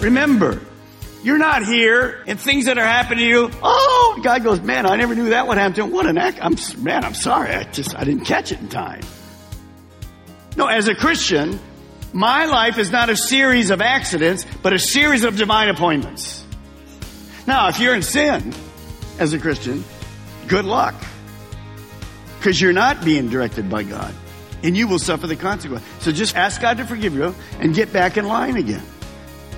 Remember, you're not here and things that are happening to you. Oh, God goes, man, I never knew that would happen to him. What an act. I'm, man, I'm sorry. I just, I didn't catch it in time. No, as a Christian, my life is not a series of accidents, but a series of divine appointments. Now, if you're in sin as a Christian, good luck. Because you're not being directed by God. And you will suffer the consequence. So just ask God to forgive you and get back in line again.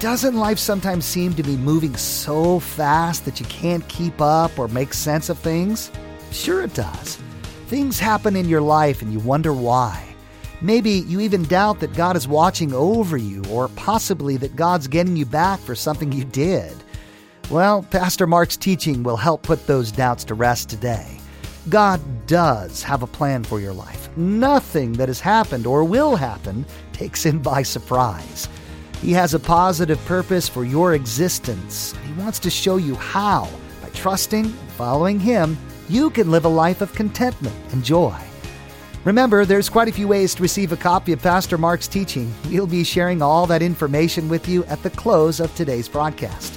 Doesn't life sometimes seem to be moving so fast that you can't keep up or make sense of things? Sure, it does. Things happen in your life and you wonder why. Maybe you even doubt that God is watching over you, or possibly that God's getting you back for something you did. Well, Pastor Mark's teaching will help put those doubts to rest today. God does have a plan for your life. Nothing that has happened or will happen takes him by surprise. He has a positive purpose for your existence. He wants to show you how, by trusting and following Him, you can live a life of contentment and joy. Remember, there's quite a few ways to receive a copy of Pastor Mark's teaching. We'll be sharing all that information with you at the close of today's broadcast.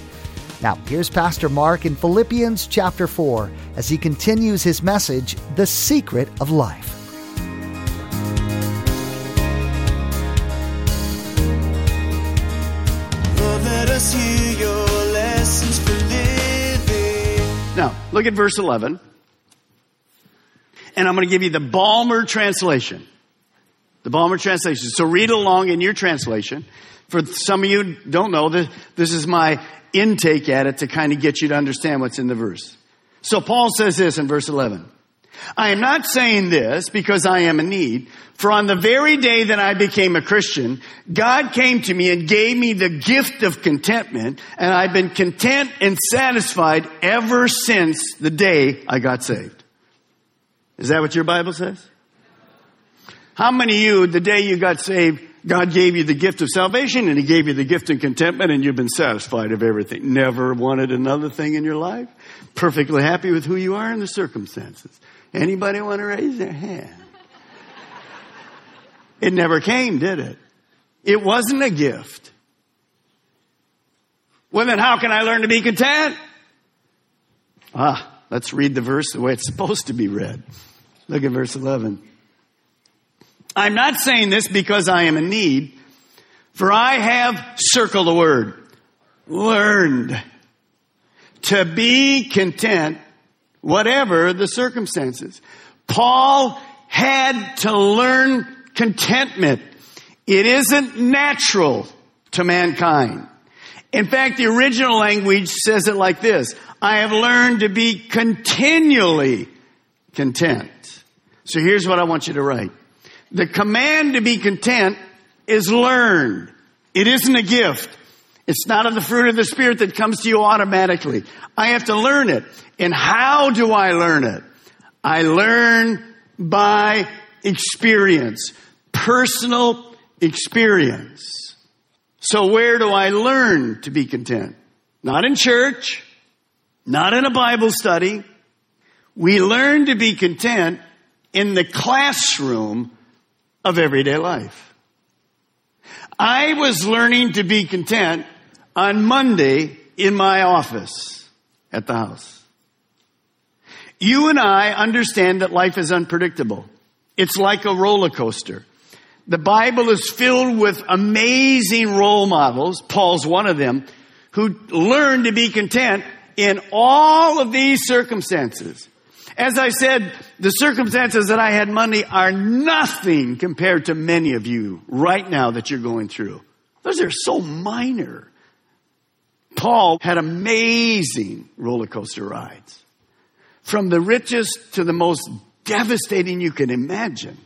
Now, here's Pastor Mark in Philippians chapter 4 as he continues his message, The Secret of Life. Now, look at verse 11. And I'm going to give you the Balmer translation. The Balmer translation. So read along in your translation. For some of you don't know, this, this is my intake at it to kind of get you to understand what's in the verse. So Paul says this in verse 11. I am not saying this because I am in need, for on the very day that I became a Christian, God came to me and gave me the gift of contentment, and I've been content and satisfied ever since the day I got saved. Is that what your Bible says? How many of you, the day you got saved, God gave you the gift of salvation and He gave you the gift of contentment and you've been satisfied of everything. Never wanted another thing in your life? Perfectly happy with who you are and the circumstances. Anybody want to raise their hand? It never came, did it? It wasn't a gift. Well then how can I learn to be content? Ah, let's read the verse the way it's supposed to be read. Look at verse 11. I'm not saying this because I am in need, for I have, circle the word, learned to be content whatever the circumstances. Paul had to learn contentment. It isn't natural to mankind. In fact, the original language says it like this. I have learned to be continually content. So here's what I want you to write. The command to be content is learned. It isn't a gift. It's not of the fruit of the Spirit that comes to you automatically. I have to learn it. And how do I learn it? I learn by experience. Personal experience. So where do I learn to be content? Not in church. Not in a Bible study. We learn to be content in the classroom of everyday life. I was learning to be content on Monday in my office at the house. You and I understand that life is unpredictable. It's like a roller coaster. The Bible is filled with amazing role models. Paul's one of them who learned to be content in all of these circumstances. As I said, the circumstances that I had Monday are nothing compared to many of you right now that you're going through. Those are so minor. Paul had amazing roller coaster rides. From the richest to the most devastating you can imagine.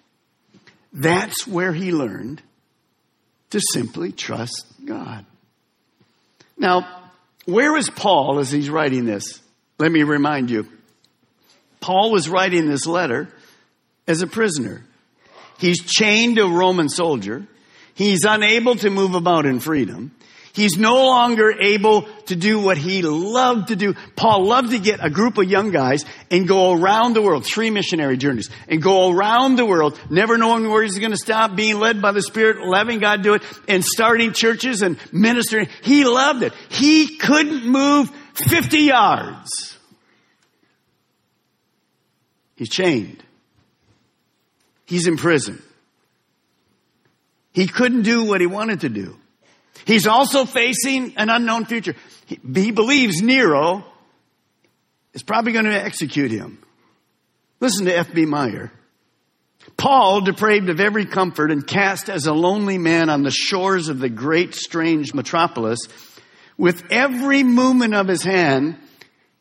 That's where he learned to simply trust God. Now, where is Paul as he's writing this? Let me remind you. Paul was writing this letter as a prisoner. He's chained to a Roman soldier. He's unable to move about in freedom. He's no longer able to do what he loved to do. Paul loved to get a group of young guys and go around the world, three missionary journeys, and go around the world, never knowing where he's going to stop, being led by the Spirit, loving God do it, and starting churches and ministering. He loved it. He couldn't move 50 yards. He's chained. He's in prison. He couldn't do what he wanted to do. He's also facing an unknown future. He, he believes Nero is probably going to execute him. Listen to F.B. Meyer. Paul, depraved of every comfort and cast as a lonely man on the shores of the great strange metropolis, with every movement of his hand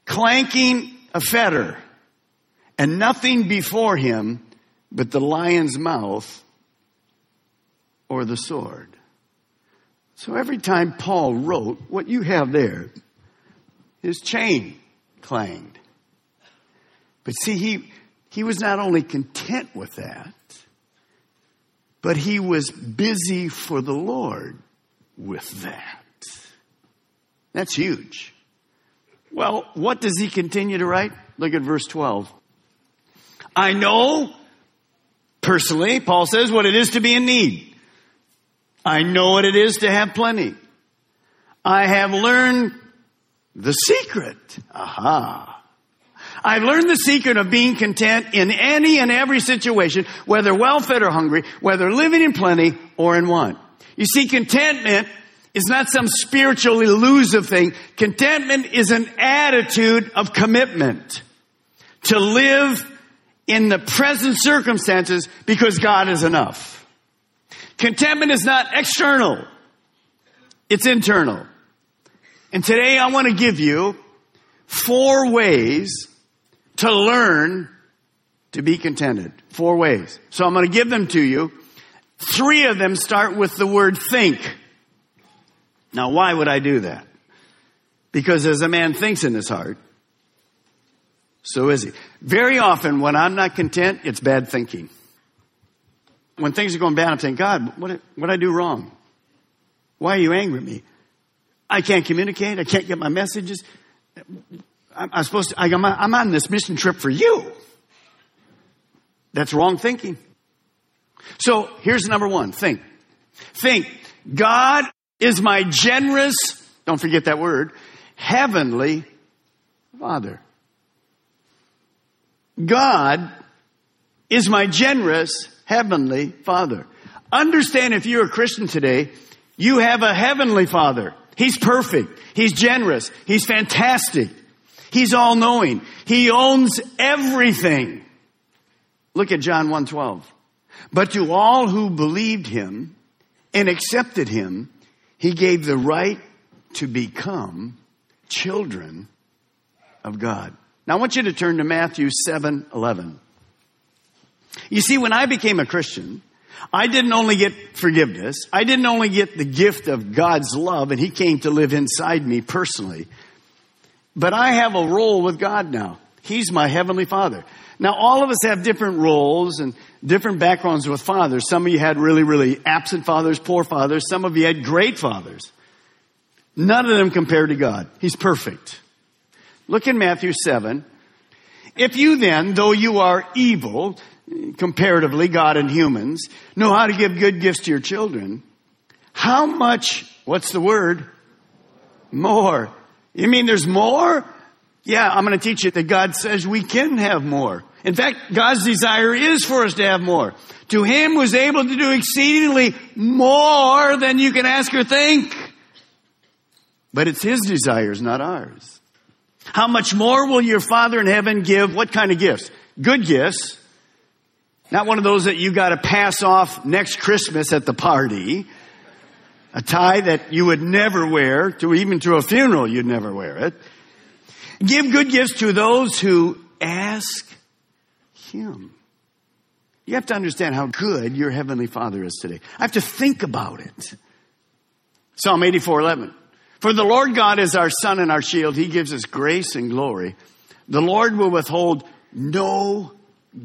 clanking a fetter, and nothing before him but the lion's mouth or the sword. So every time Paul wrote, what you have there, his chain clanged. But see, he, he was not only content with that, but he was busy for the Lord with that. That's huge. Well, what does he continue to write? Look at verse 12. I know personally, Paul says, what it is to be in need. I know what it is to have plenty. I have learned the secret. Aha. I've learned the secret of being content in any and every situation, whether well fed or hungry, whether living in plenty or in want. You see, contentment is not some spiritual elusive thing. Contentment is an attitude of commitment to live in the present circumstances because God is enough. Contentment is not external. It's internal. And today I want to give you four ways to learn to be contented. Four ways. So I'm going to give them to you. Three of them start with the word think. Now why would I do that? Because as a man thinks in his heart, so is he. Very often when I'm not content, it's bad thinking when things are going bad, I'm saying, God, what, what did I do wrong? Why are you angry at me? I can't communicate. I can't get my messages. I'm, I'm supposed to, I'm, I'm on this mission trip for you. That's wrong thinking. So here's number one. Think. Think. God is my generous, don't forget that word, heavenly Father. God is my generous heavenly father. Understand if you're a Christian today, you have a heavenly father. He's perfect. He's generous. He's fantastic. He's all knowing. He owns everything. Look at John 1:12. But to all who believed him and accepted him, he gave the right to become children of God. Now I want you to turn to Matthew 7:11. You see, when I became a Christian, I didn't only get forgiveness. I didn't only get the gift of God's love and He came to live inside me personally. But I have a role with God now. He's my Heavenly Father. Now all of us have different roles and different backgrounds with fathers. Some of you had really, really absent fathers, poor fathers. Some of you had great fathers. None of them compared to God. He's perfect. Look in Matthew 7. If you then, though you are evil, comparatively, God and humans, know how to give good gifts to your children, how much, what's the word? More. You mean there's more? Yeah, I'm going to teach you that God says we can have more. In fact, God's desire is for us to have more. To Him was able to do exceedingly more than you can ask or think. But it's His desires, not ours. How much more will your Father in heaven give? What kind of gifts? Good gifts not one of those that you got to pass off next Christmas at the party. A tie that you would never wear to even to a funeral, you'd never wear it. Give good gifts to those who ask Him. You have to understand how good your Heavenly Father is today. I have to think about it. Psalm 84 11. For the Lord God is our sun and our shield. He gives us grace and glory. The Lord will withhold no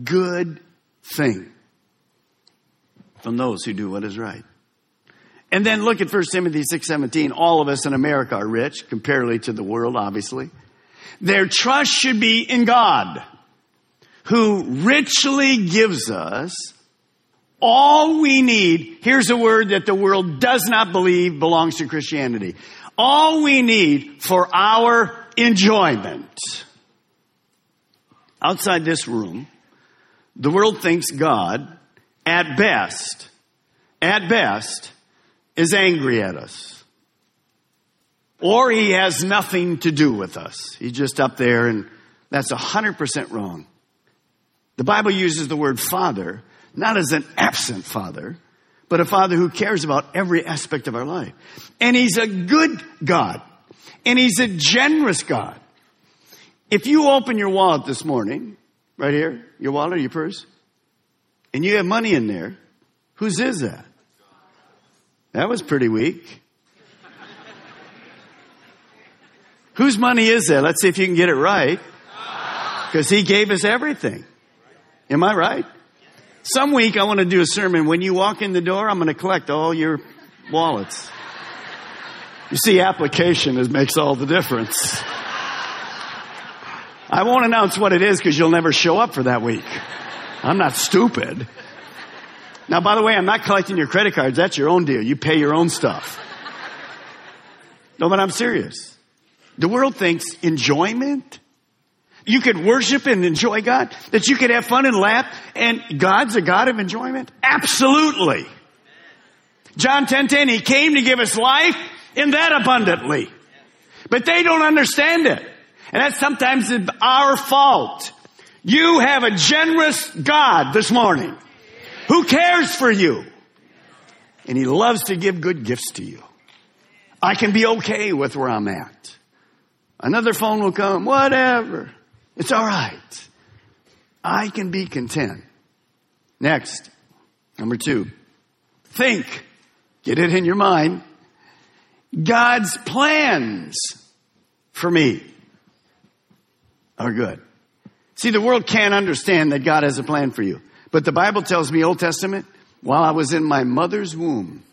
good thing from those who do what is right. And then look at 1 Timothy 6:17. All of us in America are rich comparatively to the world, obviously. Their trust should be in God, who richly gives us all we need. Here's a word that the world does not believe belongs to Christianity. All we need for our enjoyment. Outside this room, the world thinks God, at best, at best, is angry at us. Or he has nothing to do with us. He's just up there and that's 100% wrong. The Bible uses the word father not as an absent father, but a father who cares about every aspect of our life. And he's a good God. And he's a generous God. If you open your wallet this morning, right here, your wallet your purse, and you have money in there, whose is that? That was pretty weak. Whose money is that? Let's see if you can get it right. Because he gave us everything. Am I right? Some week I want to do a sermon. When you walk in the door, I'm going to collect all your wallets. You see, application is, makes all the difference. I won't announce what it is because you'll never show up for that week. I'm not stupid. Now, by the way, I'm not collecting your credit cards. That's your own deal. You pay your own stuff. No, but I'm serious. The world thinks enjoyment. You could worship and enjoy God, that you could have fun and laugh, and God's a God of enjoyment? Absolutely. John 10 10, He came to give us life in that abundantly. But they don't understand it. And that's sometimes our fault. You have a generous God this morning who cares for you. And he loves to give good gifts to you. I can be okay with where I'm at. Another phone will come, whatever. It's all right. I can be content. Next, number two, think. Get it in your mind. God's plans for me are good. See, the world can't understand that God has a plan for you. But the Bible tells me, Old Testament, while I was in my mother's womb,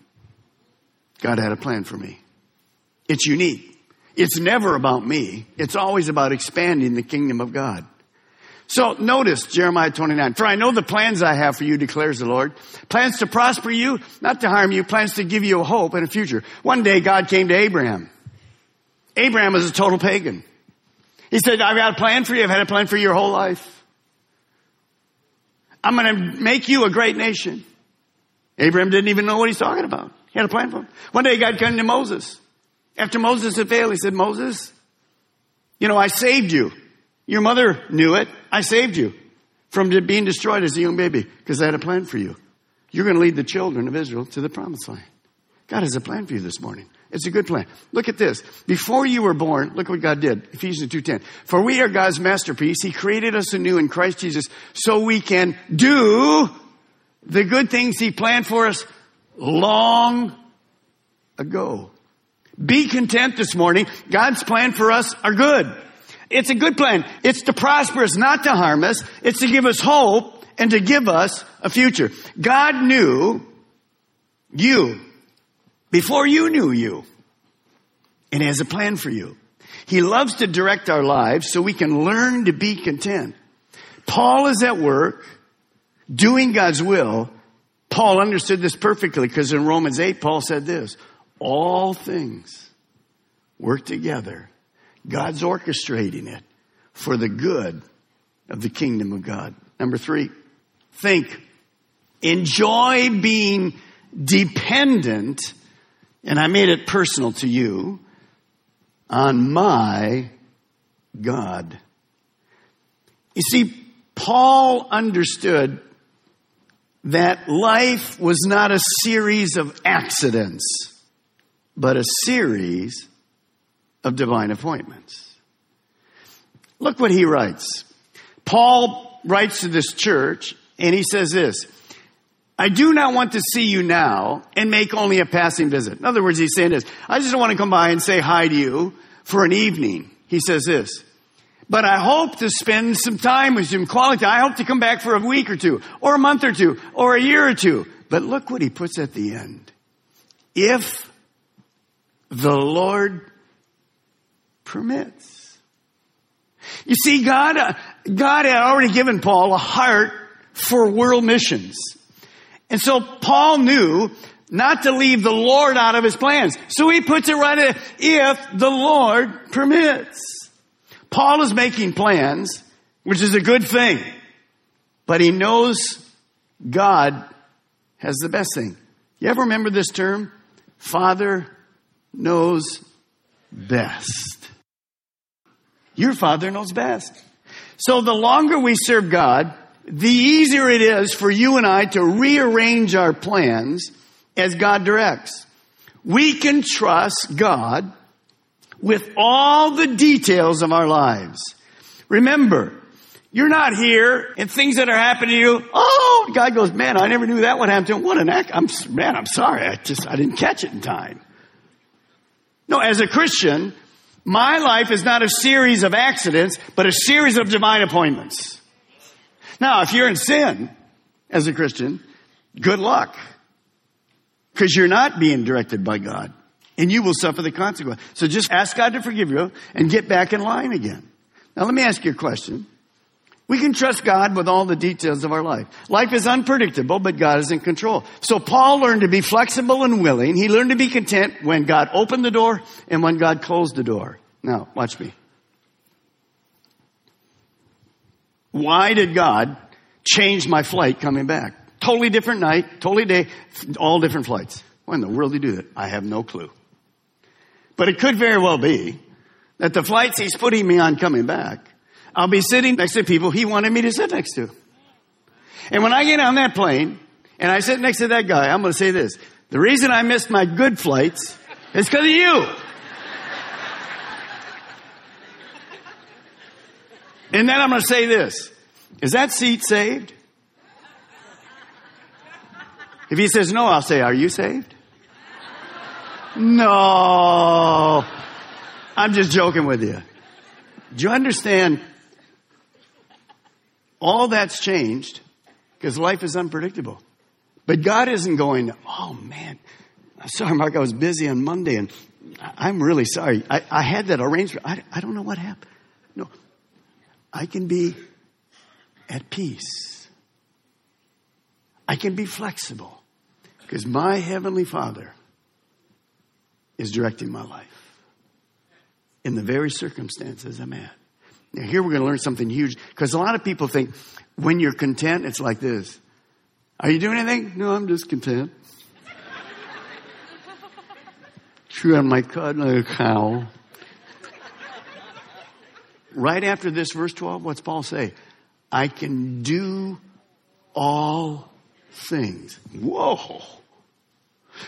God had a plan for me. It's unique. It's never about me. It's always about expanding the kingdom of God. So notice Jeremiah 29. For I know the plans I have for you, declares the Lord. Plans to prosper you, not to harm you, plans to give you a hope and a future. One day God came to Abraham. Abraham was a total pagan. He said, I've got a plan for you. I've had a plan for your whole life. I'm going to make you a great nation. Abraham didn't even know what he's talking about. He had a plan for him. One day God came to Moses. After Moses had failed, he said, Moses, you know, I saved you. Your mother knew it. I saved you from being destroyed as a young baby because I had a plan for you. You're going to lead the children of Israel to the promised land. God has a plan for you this morning. It's a good plan. Look at this. Before you were born, look what God did. Ephesians 2.10. For we are God's masterpiece. He created us anew in Christ Jesus so we can do the good things He planned for us long ago. Be content this morning. God's plan for us are good. It's a good plan. It's to prosper us, not to harm us. It's to give us hope and to give us a future. God knew you before you knew you and has a plan for you. He loves to direct our lives so we can learn to be content. Paul is at work doing God's will. Paul understood this perfectly because in Romans 8, Paul said this, all things work together. God's orchestrating it for the good of the kingdom of God. Number three, think. Enjoy being dependent and I made it personal to you on my God. You see, Paul understood that life was not a series of accidents. but a series of divine appointments. Look what he writes. Paul writes to this church and he says this, I do not want to see you now and make only a passing visit. In other words, he's saying this, I just don't want to come by and say hi to you for an evening. He says this, but I hope to spend some time with you, quality. I hope to come back for a week or two, or a month or two, or a year or two. But look what he puts at the end. If the Lord permits. You see, God, God had already given Paul a heart for world missions. And so Paul knew not to leave the Lord out of his plans. So he puts it right in, if the Lord permits. Paul is making plans, which is a good thing, but he knows God has the best thing. You ever remember this term? Father knows best. Your father knows best. So the longer we serve God, the easier it is for you and I to rearrange our plans as God directs. We can trust God with all the details of our lives. Remember, you're not here and things that are happening to you. Oh, God goes, man, I never knew that would happen to him. What an act. I'm, man, I'm sorry. I just, I didn't catch it in time. No, as a Christian, my life is not a series of accidents, but a series of divine appointments. Now, if you're in sin as a Christian, good luck. Because you're not being directed by God. And you will suffer the consequence. So just ask God to forgive you and get back in line again. Now let me ask you a question. We can trust God with all the details of our life. Life is unpredictable, but God is in control. So Paul learned to be flexible and willing. He learned to be content when God opened the door and when God closed the door. Now, watch me. Why did God change my flight coming back? Totally different night, totally day, all different flights. Why in the world did he do that? I have no clue. But it could very well be that the flights he's putting me on coming back, I'll be sitting next to people he wanted me to sit next to. And when I get on that plane and I sit next to that guy, I'm going to say this. The reason I missed my good flights is because of you. And then I'm going to say this. Is that seat saved? If he says no, I'll say, are you saved? No. I'm just joking with you. Do you understand? All that's changed because life is unpredictable. But God isn't going, oh man, I'm sorry, Mark, I was busy on Monday and I'm really sorry. I, I had that arrangement. I, I don't know what happened. I can be at peace. I can be flexible because my Heavenly Father is directing my life in the very circumstances I'm at. Now, here we're going to learn something huge because a lot of people think when you're content, it's like this. Are you doing anything? No, I'm just content. On my cud like a cow. Right after this, verse 12, what's Paul say? I can do all things. Whoa.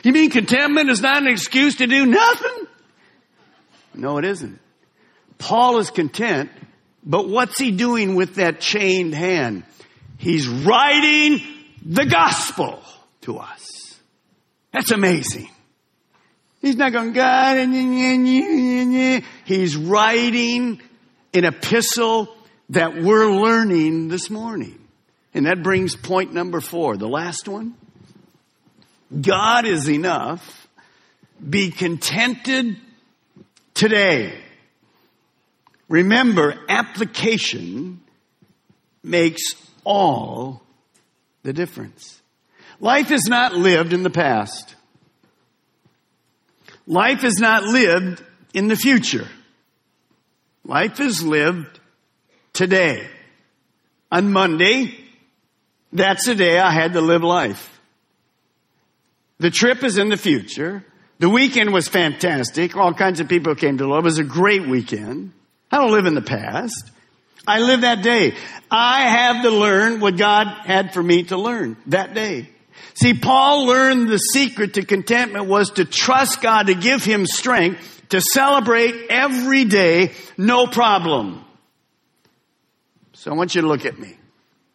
You mean contentment is not an excuse to do nothing? No, it isn't. Paul is content, but what's he doing with that chained hand? He's writing the gospel to us. That's amazing. He's not going, God, he's writing an epistle that we're learning this morning. And that brings point number four, the last one. God is enough. Be contented today. Remember, application makes all the difference. Life is not lived in the past. Life is not lived in the future. Life is lived today. On Monday, that's the day I had to live life. The trip is in the future. The weekend was fantastic. All kinds of people came to love. It was a great weekend. I don't live in the past. I live that day. I have to learn what God had for me to learn that day. See, Paul learned the secret to contentment was to trust God to give him strength to celebrate every day, no problem. So I want you to look at me.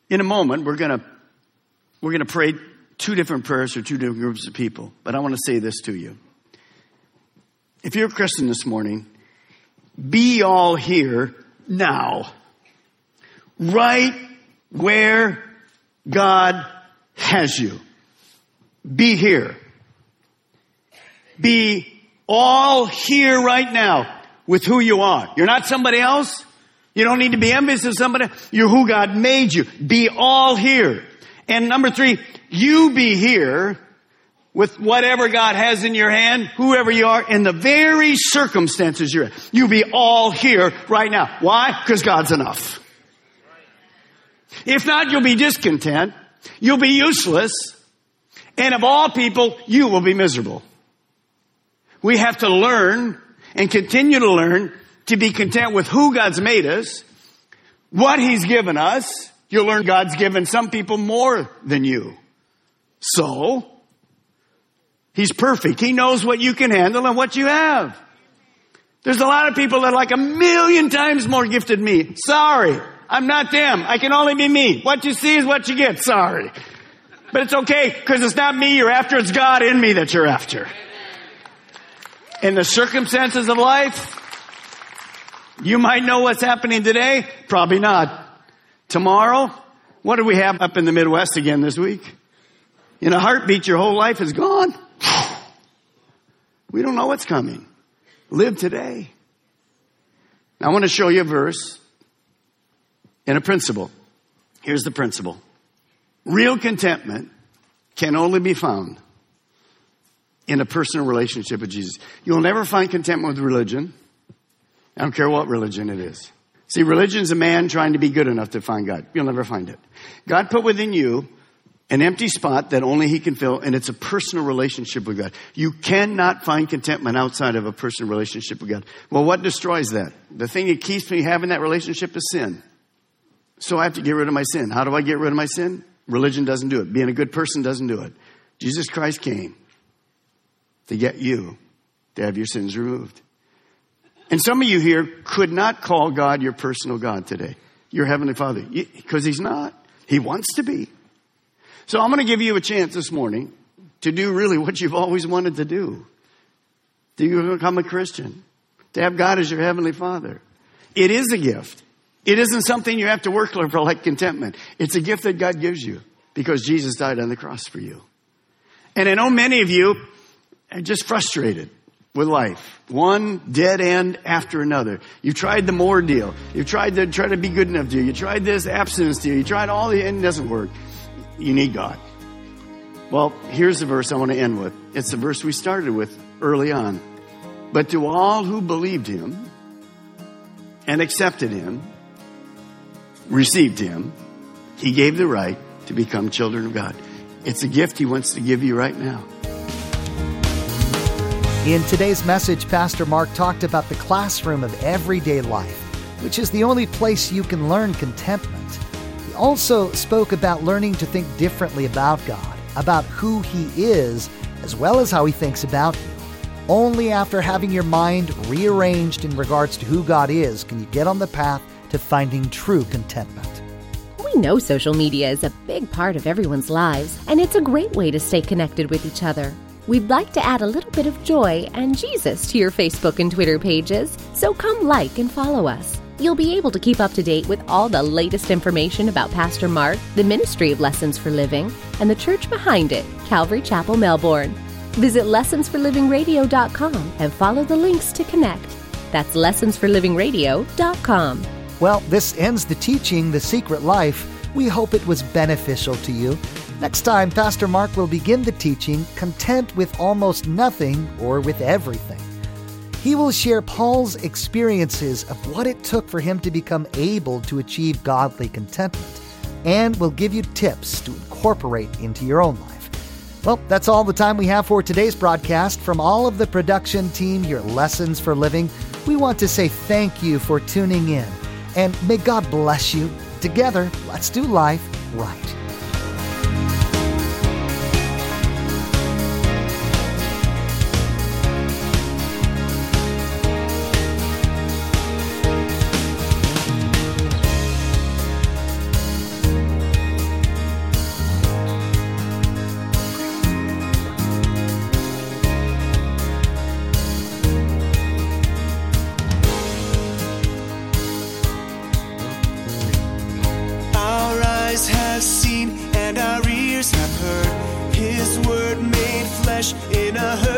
In a moment, we're gonna, we're gonna pray two different prayers for two different groups of people. But I want to say this to you. If you're a Christian this morning, be all here now. Right where God has you. Be here. Be all here right now with who you are. You're not somebody else. You don't need to be envious of somebody. You're who God made you. Be all here. And number three, you be here with whatever God has in your hand, whoever you are, in the very circumstances you're in. You be all here right now. Why? Because God's enough. If not, you'll be discontent. You'll be useless. And of all people, you will be miserable. We have to learn and continue to learn to be content with who God's made us, what He's given us. You'll learn God's given some people more than you. So, He's perfect. He knows what you can handle and what you have. There's a lot of people that are like a million times more gifted me. Sorry. I'm not them. I can only be me. What you see is what you get. Sorry. But it's okay because it's not me you're after. It's God in me that you're after. In the circumstances of life, you might know what's happening today. Probably not. Tomorrow, what do we have up in the Midwest again this week? In a heartbeat, your whole life is gone. We don't know what's coming. Live today. Now, I want to show you a verse and a principle. Here's the principle. Real contentment can only be found in a personal relationship with Jesus. You'll never find contentment with religion. I don't care what religion it is. See, religion is a man trying to be good enough to find God. You'll never find it. God put within you an empty spot that only He can fill, and it's a personal relationship with God. You cannot find contentment outside of a personal relationship with God. Well, what destroys that? The thing that keeps me having that relationship is sin. So I have to get rid of my sin. How do I get rid of my sin? Religion doesn't do it. Being a good person doesn't do it. Jesus Christ came to get you to have your sins removed. And some of you here could not call God your personal God today, your Heavenly Father, because He's not. He wants to be. So I'm going to give you a chance this morning to do really what you've always wanted to do. To become a Christian. To have God as your Heavenly Father. It is a gift. It isn't something you have to work for like contentment. It's a gift that God gives you because Jesus died on the cross for you. And I know many of you are just frustrated with life. One dead end after another. You've tried the more deal. You've tried to try to be good enough to you. You tried this abstinence deal. You tried all the, and it doesn't work. You need God. Well, here's the verse I want to end with. It's the verse we started with early on. But to all who believed him and accepted him, received him, he gave the right to become children of God. It's a gift he wants to give you right now. In today's message, Pastor Mark talked about the classroom of everyday life, which is the only place you can learn contentment. He also spoke about learning to think differently about God, about who He is, as well as how He thinks about you. Only after having your mind rearranged in regards to who God is can you get on the path to finding true contentment. We know social media is a big part of everyone's lives, and it's a great way to stay connected with each other. We'd like to add a little bit of joy and Jesus to your Facebook and Twitter pages, so come like and follow us. You'll be able to keep up to date with all the latest information about Pastor Mark, the Ministry of Lessons for Living, and the church behind it, Calvary Chapel, Melbourne. Visit lessonsforlivingradio.com and follow the links to connect. That's lessonsforlivingradio.com. Well, this ends the teaching, The Secret Life. We hope it was beneficial to you. Next time, Pastor Mark will begin the teaching, Content with Almost Nothing or with Everything. He will share Paul's experiences of what it took for him to become able to achieve godly contentment, and will give you tips to incorporate into your own life. Well, that's all the time we have for today's broadcast. From all of the production team, your Lessons for Living, we want to say thank you for tuning in. And may God bless you. Together, let's do life right. In a hurting